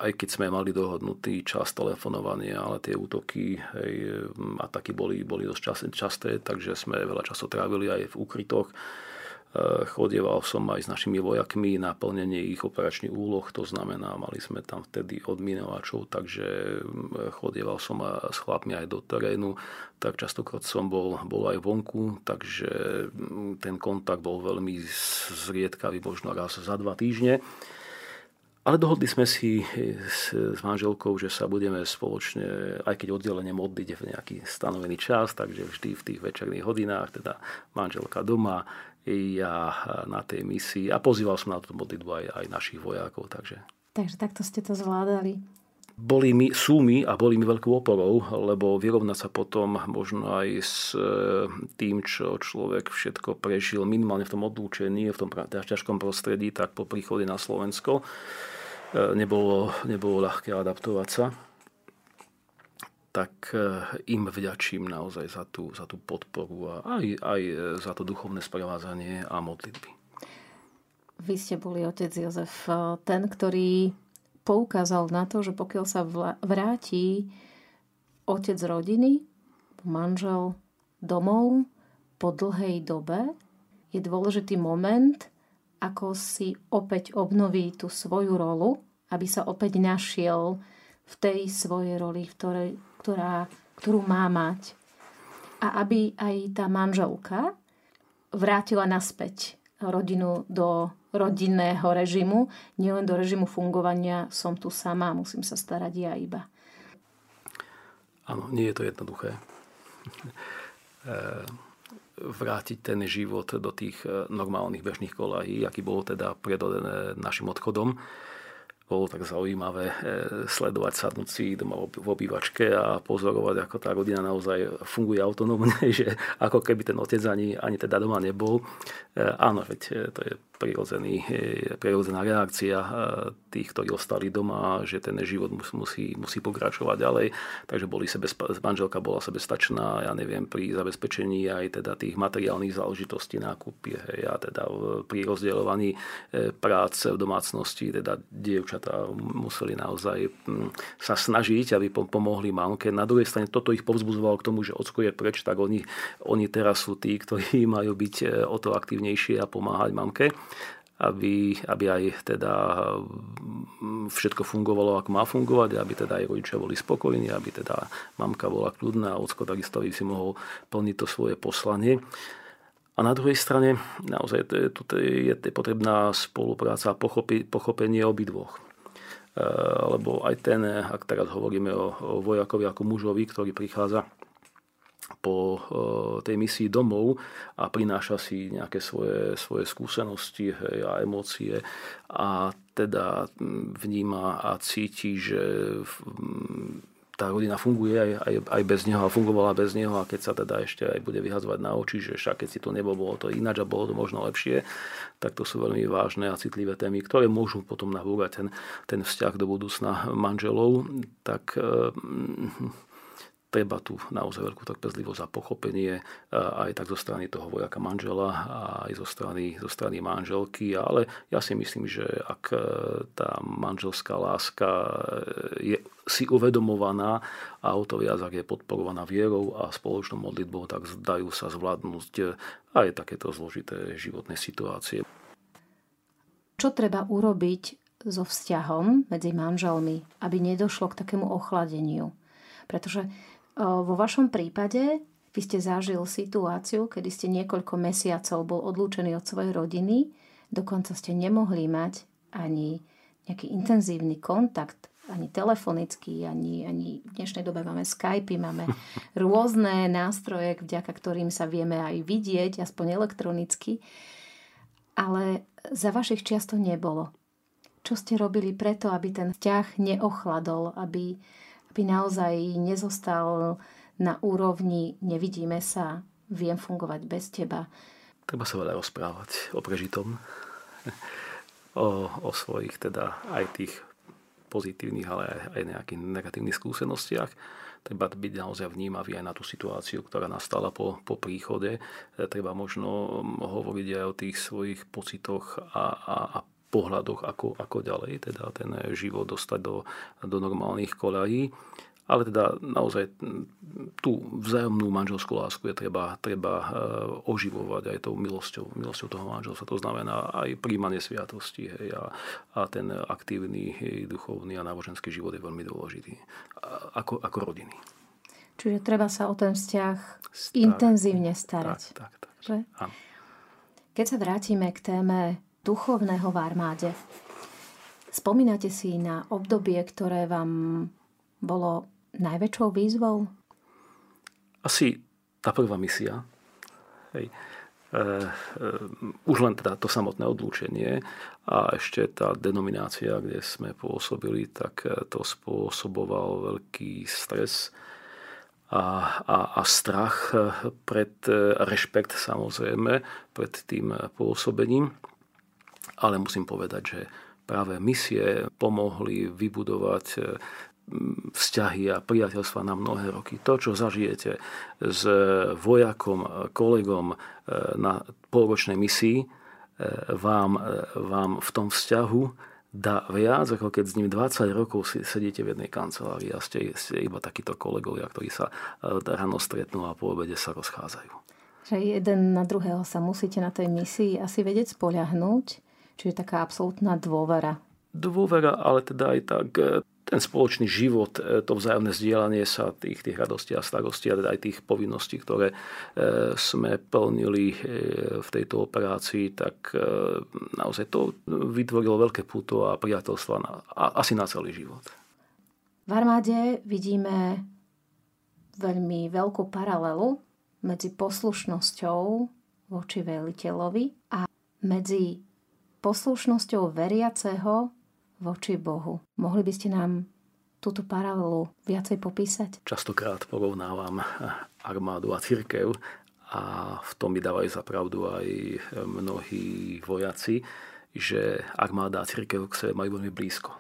aj keď sme mali dohodnutý čas telefonovania, ale tie útoky hej, a taky boli, boli dosť časté, takže sme veľa času trávili aj v úkrytoch. E, chodieval som aj s našimi vojakmi na plnenie ich operačných úloh, to znamená, mali sme tam vtedy odminovačov, takže chodieval som s chlapmi aj do terénu, tak častokrát som bol, bol aj vonku, takže ten kontakt bol veľmi zriedkavý, možno raz za dva týždne. Ale dohodli sme si s, s manželkou, že sa budeme spoločne, aj keď oddelenie modliť v nejaký stanovený čas, takže vždy v tých večerných hodinách, teda manželka doma, ja na tej misii a pozýval som na tú modlitbu aj, aj našich vojakov. Takže. takže takto ste to zvládali. Boli mi, sú mi a boli mi veľkou oporou, lebo vyrovnať sa potom možno aj s e, tým, čo človek všetko prežil minimálne v tom odlúčení, v tom ťažkom prostredí, tak po príchode na Slovensko nebolo, nebolo ľahké adaptovať sa, tak e, im vďačím naozaj za tú, za tú podporu a aj, aj za to duchovné sprevázanie a modlitby. Vy ste boli otec Jozef, e, ten, ktorý poukázal na to, že pokiaľ sa vráti otec rodiny, manžel domov po dlhej dobe, je dôležitý moment, ako si opäť obnoví tú svoju rolu, aby sa opäť našiel v tej svojej roli, ktorej, ktorá, ktorú má mať. A aby aj tá manželka vrátila naspäť rodinu do rodinného režimu, nielen do režimu fungovania som tu sama, musím sa starať ja iba. Áno, nie je to jednoduché. vrátiť ten život do tých eh, normálnych bežných kolají, aký bol teda pred eh, našim odchodom. Bolo tak zaujímavé eh, sledovať sadnúť si doma v obývačke a pozorovať, ako tá rodina naozaj funguje autonómne, že ako keby ten otec ani, ani teda doma nebol. Áno, veď to je prirodzený, prirodzená reakcia eh, tých, ktorí ostali doma, že ten život musí, musí pokračovať ďalej. Takže boli sebe, manželka bola sebestačná, ja neviem, pri zabezpečení aj teda tých materiálnych záležitostí nákupy hej, a teda pri rozdielovaní eh, práce v domácnosti, teda dievčatá museli naozaj hm, sa snažiť, aby pomohli mamke. Na druhej strane toto ich povzbudzovalo k tomu, že je preč, tak oni, oni teraz sú tí, ktorí majú byť o to aktívnejšie a pomáhať mamke aby, aby aj teda mm, všetko fungovalo, ako má fungovať, aby teda aj rodičia boli spokojní, aby teda mamka bola kľudná a ocko takisto by si mohol plniť to svoje poslanie. A na druhej strane naozaj je, je potrebná spolupráca a pochopenie obidvoch. E, lebo aj ten, ak teraz hovoríme o vojakovi ako mužovi, ktorý prichádza po tej misii domov a prináša si nejaké svoje, svoje skúsenosti hej, a emócie a teda vníma a cíti, že tá rodina funguje aj, aj, aj bez neho a fungovala bez neho a keď sa teda ešte aj bude vyhazovať na oči, že však keď si to nebo, bolo to ináč a bolo to možno lepšie, tak to sú veľmi vážne a citlivé témy, ktoré môžu potom nabúrať ten, ten vzťah do budúcna manželov. Tak treba tu naozaj veľkú trpezlivosť a pochopenie aj tak zo strany toho vojaka manžela a aj zo strany, zo strany manželky, ale ja si myslím, že ak e, tá manželská láska e, je si uvedomovaná a o to viac, ak je podporovaná vierou a spoločnou modlitbou, tak dajú sa zvládnuť e, aj takéto zložité životné situácie. Čo treba urobiť so vzťahom medzi manželmi, aby nedošlo k takému ochladeniu? Pretože vo vašom prípade vy ste zažil situáciu, kedy ste niekoľko mesiacov bol odlúčený od svojej rodiny, dokonca ste nemohli mať ani nejaký intenzívny kontakt, ani telefonický, ani, ani v dnešnej dobe máme Skype, máme rôzne nástroje, vďaka ktorým sa vieme aj vidieť, aspoň elektronicky. Ale za vašich čias to nebolo. Čo ste robili preto, aby ten vzťah neochladol, aby, by naozaj nezostal na úrovni nevidíme sa, viem fungovať bez teba. Treba sa veľa rozprávať o prežitom, o, o svojich teda aj tých pozitívnych, ale aj, aj nejakých negatívnych skúsenostiach. Treba byť naozaj vnímavý aj na tú situáciu, ktorá nastala po, po príchode. Treba možno hovoriť aj o tých svojich pocitoch a, a, a pohľadoch, ako, ako ďalej teda ten život dostať do, do normálnych kolají. Ale teda naozaj tú vzájomnú manželskú lásku je treba, treba e, oživovať aj tou milosťou, milosťou toho manželstva. To znamená aj príjmanie sviatosti hej, a, a ten aktívny hej, duchovný a náboženský život je veľmi dôležitý. Ako, ako rodiny. Čiže treba sa o ten vzťah Star- intenzívne starať. Tak, tak, tak. Že? Keď sa vrátime k téme duchovného v armáde. Spomínate si na obdobie, ktoré vám bolo najväčšou výzvou? Asi tá prvá misia. Hej. E, e, už len teda to samotné odlúčenie a ešte tá denominácia, kde sme pôsobili, tak to spôsoboval veľký stres a, a, a strach pred rešpekt samozrejme, pred tým pôsobením ale musím povedať, že práve misie pomohli vybudovať e, vzťahy a priateľstva na mnohé roky. To, čo zažijete s vojakom, kolegom e, na polročnej misii, e, vám, vám v tom vzťahu dá viac, ako keď s ním 20 rokov sedíte v jednej kancelárii a ste, ste iba takíto kolegovia, ktorí sa ráno stretnú a po obede sa rozchádzajú. Že jeden na druhého sa musíte na tej misii asi vedieť spoľahnúť Čiže taká absolútna dôvera. Dôvera, ale teda aj tak e, ten spoločný život, e, to vzájomné zdieľanie sa tých, tých radostí a starostí a teda aj tých povinností, ktoré e, sme plnili v tejto operácii, tak naozaj to vytvorilo veľké puto a priateľstva na, a, asi na celý život. V armáde vidíme veľmi veľkú paralelu medzi poslušnosťou voči veliteľovi a medzi poslušnosťou veriaceho voči Bohu. Mohli by ste nám túto paralelu viacej popísať? Častokrát porovnávam armádu a církev a v tom mi dávajú za pravdu aj mnohí vojaci, že armáda a církev k sebe majú veľmi blízko.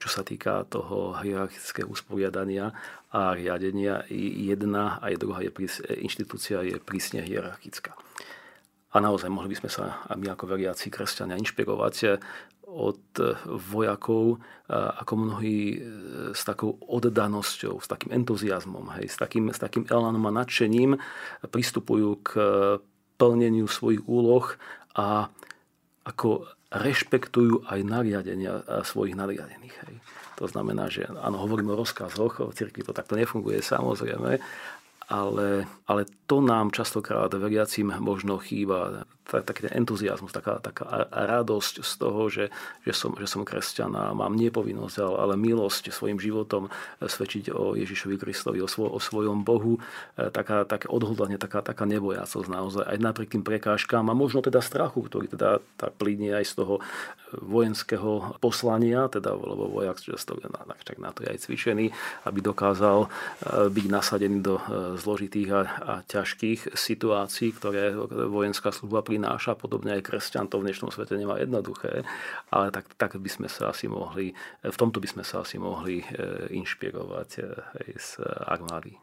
Čo sa týka toho hierarchického usporiadania a riadenia, jedna aj druhá je, inštitúcia je prísne hierarchická. A naozaj mohli by sme sa my ako veriaci kresťania inšpirovať od vojakov, ako mnohí s takou oddanosťou, s takým entuziasmom, hej, s, takým, s takým elánom a nadšením pristupujú k plneniu svojich úloh a ako rešpektujú aj nariadenia svojich nariadených. Hej. To znamená, že áno, hovoríme o rozkazoch, v cirkvi to takto nefunguje samozrejme, ale, ale to nám častokrát veriacim možno chýba. Taký ten entuziasmus, taká, taká radosť z toho, že, že, som, že som kresťan a mám nepovinnosť, ale, ale milosť svojim životom svedčiť o Ježišovi Kristovi, o, svoj, o svojom Bohu, e, taká, také odhodlanie, taká, taká nebojacosť naozaj, aj napriek tým prekážkám a možno teda strachu, ktorý teda tak plíne aj z toho vojenského poslania, teda, lebo vojak často na, to je aj cvičený, aby dokázal e, byť nasadený do e, zložitých a, a ťažkých situácií, ktoré vojenská služba prináša. Podobne aj kresťan to v dnešnom svete nemá jednoduché, ale tak, tak by sme sa asi mohli, v tomto by sme sa asi mohli e, inšpirovať aj z armády.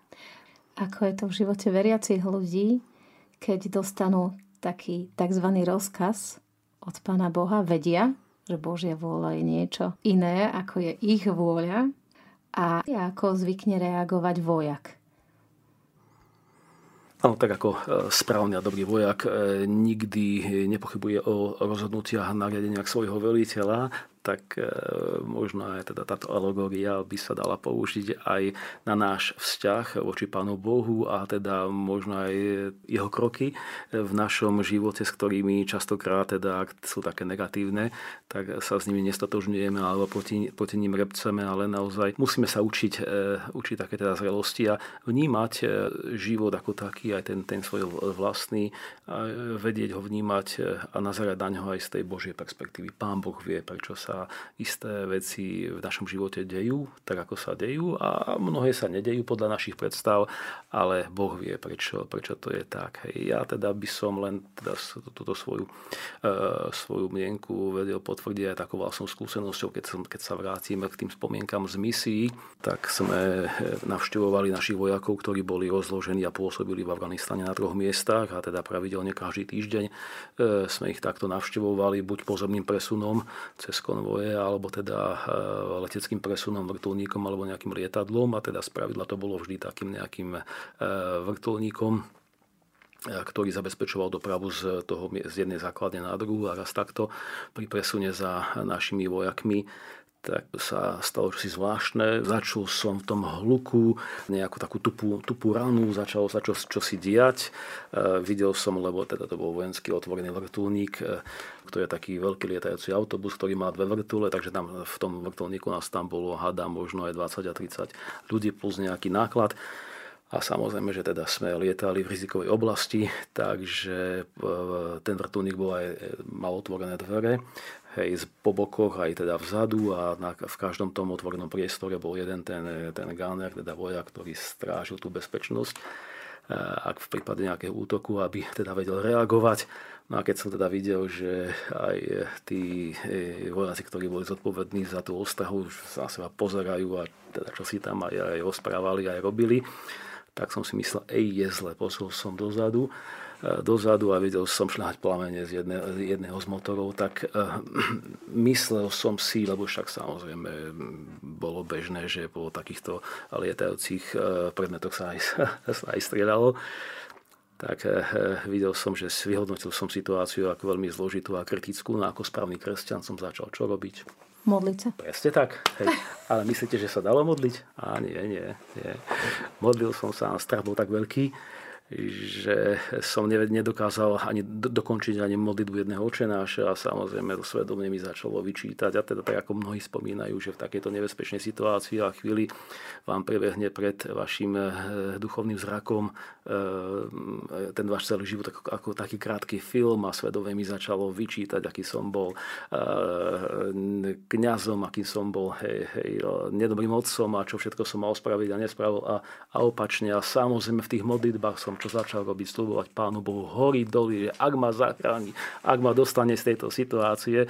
Ako je to v živote veriacich ľudí, keď dostanú taký tzv. rozkaz od Pána Boha, vedia, že Božia vôľa je niečo iné, ako je ich vôľa a ako zvykne reagovať vojak. Áno, tak ako e, správny a dobrý vojak e, nikdy nepochybuje o rozhodnutiach a nariadeniach svojho veliteľa, tak e, možno aj teda táto alegória by sa dala použiť aj na náš vzťah voči Pánu Bohu a teda možno aj jeho kroky v našom živote, s ktorými častokrát teda, ak sú také negatívne, tak sa s nimi nestatožňujeme alebo proti, ním repceme, ale naozaj musíme sa učiť, e, učiť také teda zrelosti a vnímať e, život ako taký, aj ten, ten svoj vlastný, a vedieť ho vnímať a nazerať na ňo aj z tej Božej perspektívy. Pán Boh vie, prečo sa sa isté veci v našom živote dejú, tak ako sa dejú a mnohé sa nedejú podľa našich predstav, ale Boh vie, prečo, prečo to je tak. Hej. Ja teda by som len teda túto svoju, e, svoju mienku vedel potvrdiť aj takou vlastnou skúsenosťou, keď, som, keď sa vrátime k tým spomienkam z misií, tak sme navštevovali našich vojakov, ktorí boli rozložení a pôsobili v Afganistane na troch miestach a teda pravidelne každý týždeň e, sme ich takto navštevovali buď pozemným presunom cez kon konvoje alebo teda e, leteckým presunom, vrtulníkom alebo nejakým lietadlom. A teda spravidla to bolo vždy takým nejakým e, vrtulníkom e, ktorý zabezpečoval dopravu z, toho, z jednej základne na druhú a raz takto pri presune za našimi vojakmi tak sa stalo čosi zvláštne. Začul som v tom hluku nejakú takú tupú, tupú ranu, začalo sa čo, čosi diať. E, videl som, lebo teda to bol vojenský otvorený vrtulník, e, to je taký veľký lietajúci autobus, ktorý má dve vrtule, takže tam v tom vrtulníku nás tam bolo, hada, možno aj 20 a 30 ľudí plus nejaký náklad. A samozrejme, že teda sme lietali v rizikovej oblasti, takže e, ten vrtulník bol aj, mal otvorené dvere, hej, po bokoch aj teda vzadu a na, v každom tom otvorenom priestore bol jeden ten, ten gunner, teda vojak, ktorý strážil tú bezpečnosť e, ak v prípade nejakého útoku, aby teda vedel reagovať. No a keď som teda videl, že aj tí e, vojaci, ktorí boli zodpovední za tú ostrahu, sa na seba pozerajú a teda čo si tam aj, aj rozprávali, aj robili, tak som si myslel, ej, je zle, posul som dozadu, dozadu a videl som šľahať plamene z jedne, jedného z motorov, tak uh, myslel som si, lebo však samozrejme bolo bežné, že po takýchto lietajúcich uh, predmetoch sa aj, sa aj strieľalo, tak videl som, že vyhodnotil som situáciu ako veľmi zložitú a kritickú, no ako správny kresťan som začal čo robiť Modliť sa. Presne tak. Hej. Ale myslíte, že sa dalo modliť? Á, nie, nie, nie. Modlil som sa a strach bol tak veľký, že som nedokázal ani dokončiť ani modlitbu jedného očenáša a samozrejme to svedomie mi začalo vyčítať. A teda tak ako mnohí spomínajú, že v takejto nebezpečnej situácii a chvíli vám prebehne pred vašim eh, duchovným zrakom eh, ten váš celý život ako, ako taký krátky film a svedomie mi začalo vyčítať, aký som bol eh, kňazom, aký som bol hej, hej, nedobrým otcom a čo všetko som mal spraviť a nespravil a, a opačne. A samozrejme v tých modlitbách som čo začal robiť, slúbovať Pánu Bohu hory, doly, že ak ma zachráni, ak ma dostane z tejto situácie,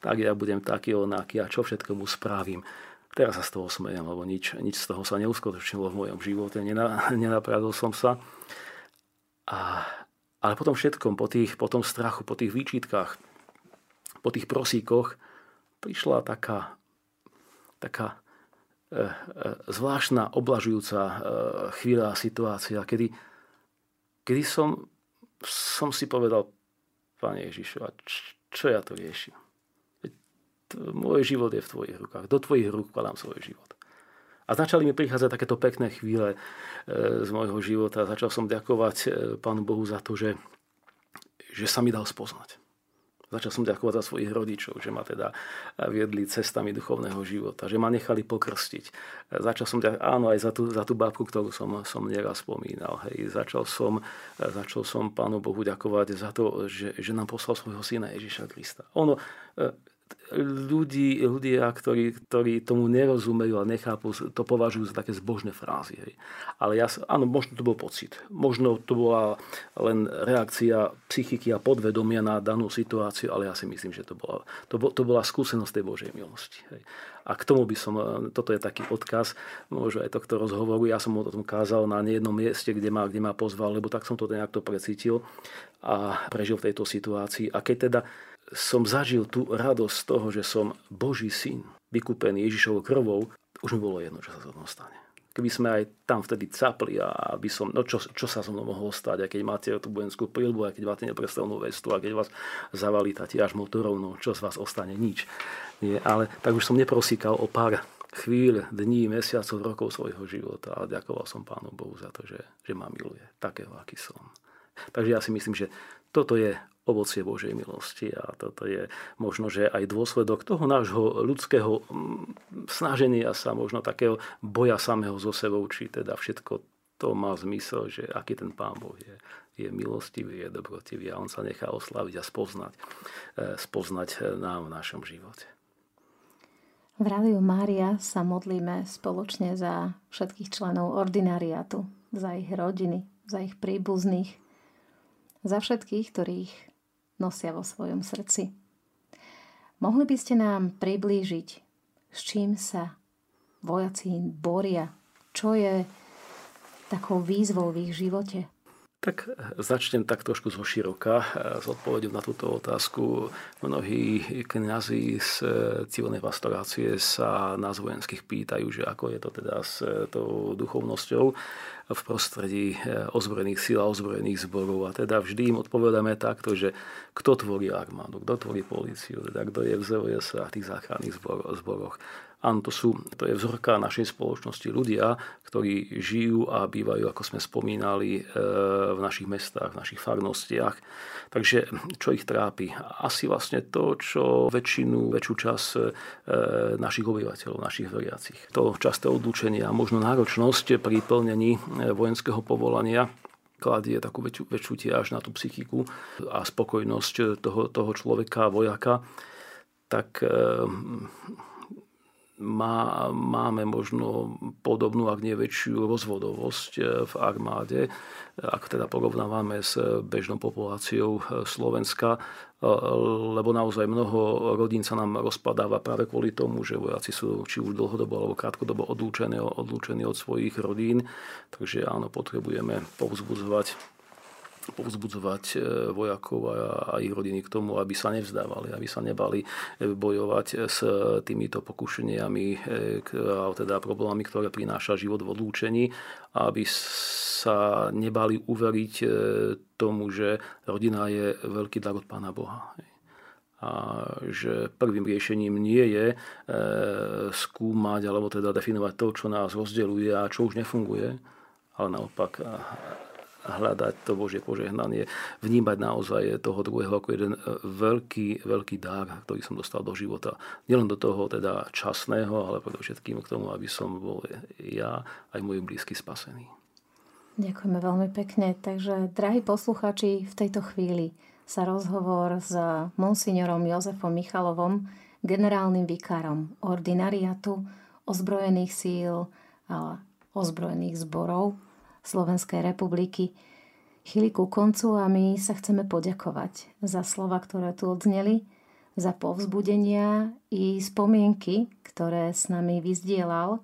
tak ja budem taký onaký a čo všetkomu spravím. Teraz sa z toho smejem, lebo nič, nič z toho sa neuskutočnilo v mojom živote, nenapravil som sa. A, ale potom všetkom, po, tých, po tom strachu, po tých výčitkách, po tých prosíkoch, prišla taká, taká e, e, zvláštna, oblažujúca e, chvíľa situácia, kedy kedy som, som si povedal, Pane Ježišu, a čo ja to riešim? Môj život je v tvojich rukách. Do tvojich rúk kladám svoj život. A začali mi prichádzať takéto pekné chvíle e, z môjho života. Začal som ďakovať e, Pánu Bohu za to, že, že sa mi dal spoznať. Začal som ďakovať za svojich rodičov, že ma teda viedli cestami duchovného života, že ma nechali pokrstiť. Začal som ďakovať, áno, aj za tú, za tú bábku, ktorú som, som neraz spomínal. Hej. Začal, som, začal som Pánu Bohu ďakovať za to, že, že nám poslal svojho syna Ježiša Krista. Ono, ľudí, ľudia, ktorí, ktorí tomu nerozumejú a nechápu, to považujú za také zbožné frázy. Hej. Ale ja, áno, možno to bol pocit. Možno to bola len reakcia psychiky a podvedomia na danú situáciu, ale ja si myslím, že to bola, to, to bola skúsenosť tej Božej milosti. Hej. A k tomu by som, toto je taký odkaz, možno aj tohto rozhovoru, ja som o tom kázal na nejednom mieste, kde ma, kde ma pozval, lebo tak som to nejak to precítil a prežil v tejto situácii. A keď teda som zažil tú radosť toho, že som Boží syn, vykúpený Ježišovou krvou, už mi bolo jedno, čo sa so mnou stane. Keby sme aj tam vtedy capli a aby som, no čo, čo sa so mnou mohlo stať, a keď máte tú vojenskú prílbu, a keď máte neprestrelnú vestu, a keď vás zavalí tá tiež motorov, no čo z vás ostane, nič. Nie, ale tak už som neprosíkal o pár chvíľ, dní, mesiacov, rokov svojho života a ďakoval som Pánu Bohu za to, že, že ma miluje, takého, aký som. Takže ja si myslím, že toto je ovocie Božej milosti a toto je možno, že aj dôsledok toho nášho ľudského mm, snaženia sa, možno takého boja samého so sebou, či teda všetko to má zmysel, že aký ten Pán Boh je. Je milostivý, je dobrotivý a on sa nechá oslaviť a spoznať, e, spoznať nám v našom živote. V Rádiu Mária sa modlíme spoločne za všetkých členov ordinariátu, za ich rodiny, za ich príbuzných, za všetkých, ktorých nosia vo svojom srdci. Mohli by ste nám priblížiť, s čím sa vojaci boria, čo je takou výzvou v ich živote? Tak začnem tak trošku zo široka s odpovedou na túto otázku. Mnohí kniazy z civilnej pastorácie sa nás vojenských pýtajú, že ako je to teda s tou duchovnosťou v prostredí ozbrojených síl a ozbrojených zborov. A teda vždy im odpovedáme takto, že kto tvorí armádu, kto tvorí políciu, teda kto je v ZVS a tých záchranných zboroch. Áno, to, sú, to je vzorka našej spoločnosti. Ľudia, ktorí žijú a bývajú, ako sme spomínali, e, v našich mestách, v našich farnostiach. Takže čo ich trápi? Asi vlastne to, čo väčšinu, väčšiu časť e, našich obyvateľov, našich veriacich. To časté odlúčenie a možno náročnosť pri plnení e, vojenského povolania kladie takú väčšiu, väčšiu tiež na tú psychiku a spokojnosť toho, toho človeka, vojaka, tak má, máme možno podobnú, ak nie väčšiu rozvodovosť eh, v armáde, ak teda porovnávame s bežnou populáciou eh, Slovenska, eh, lebo naozaj mnoho rodín sa nám rozpadáva práve kvôli tomu, že vojaci sú či už dlhodobo alebo krátkodobo odlúčení, odlúčení od svojich rodín. Takže áno, potrebujeme povzbudzovať povzbudzovať e, vojakov a ich rodiny k tomu, aby sa nevzdávali, aby sa nebali e, bojovať s týmito pokušeniami, e, a teda problémami, ktoré prináša život v odlúčení, aby sa nebali uveriť tomu, že rodina je veľký dar od Pána Boha. A že prvým riešením nie je skúmať alebo teda definovať to, čo nás rozdeluje a čo už nefunguje, ale naopak hľadať to Božie požehnanie, vnímať naozaj toho druhého ako jeden e, veľký, veľký dar, ktorý som dostal do života. Nielen do toho teda časného, ale predovšetkým k tomu, aby som bol ja aj moji blízky spasený. Ďakujeme veľmi pekne. Takže, drahí posluchači, v tejto chvíli sa rozhovor s monsignorom Jozefom Michalovom, generálnym vikárom ordinariatu ozbrojených síl a ozbrojených zborov Slovenskej republiky. Chýli ku koncu a my sa chceme poďakovať za slova, ktoré tu odzneli, za povzbudenia i spomienky, ktoré s nami vyzdielal,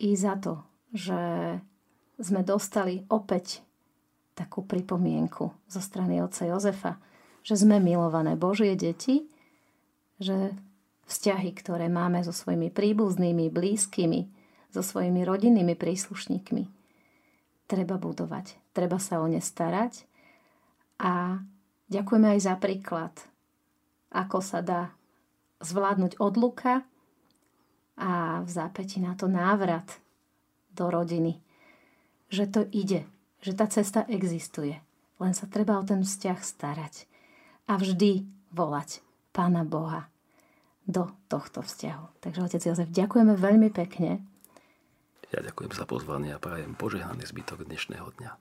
i za to, že sme dostali opäť takú pripomienku zo strany otca Jozefa, že sme milované Božie deti, že vzťahy, ktoré máme so svojimi príbuznými, blízkymi, so svojimi rodinnými príslušníkmi, treba budovať, treba sa o ne starať. A ďakujeme aj za príklad, ako sa dá zvládnuť odluka a v zápäti na to návrat do rodiny. Že to ide, že tá cesta existuje. Len sa treba o ten vzťah starať. A vždy volať Pána Boha do tohto vzťahu. Takže otec Jozef, ďakujeme veľmi pekne ja ďakujem za pozvanie a prajem požehnaný zbytok dnešného dňa.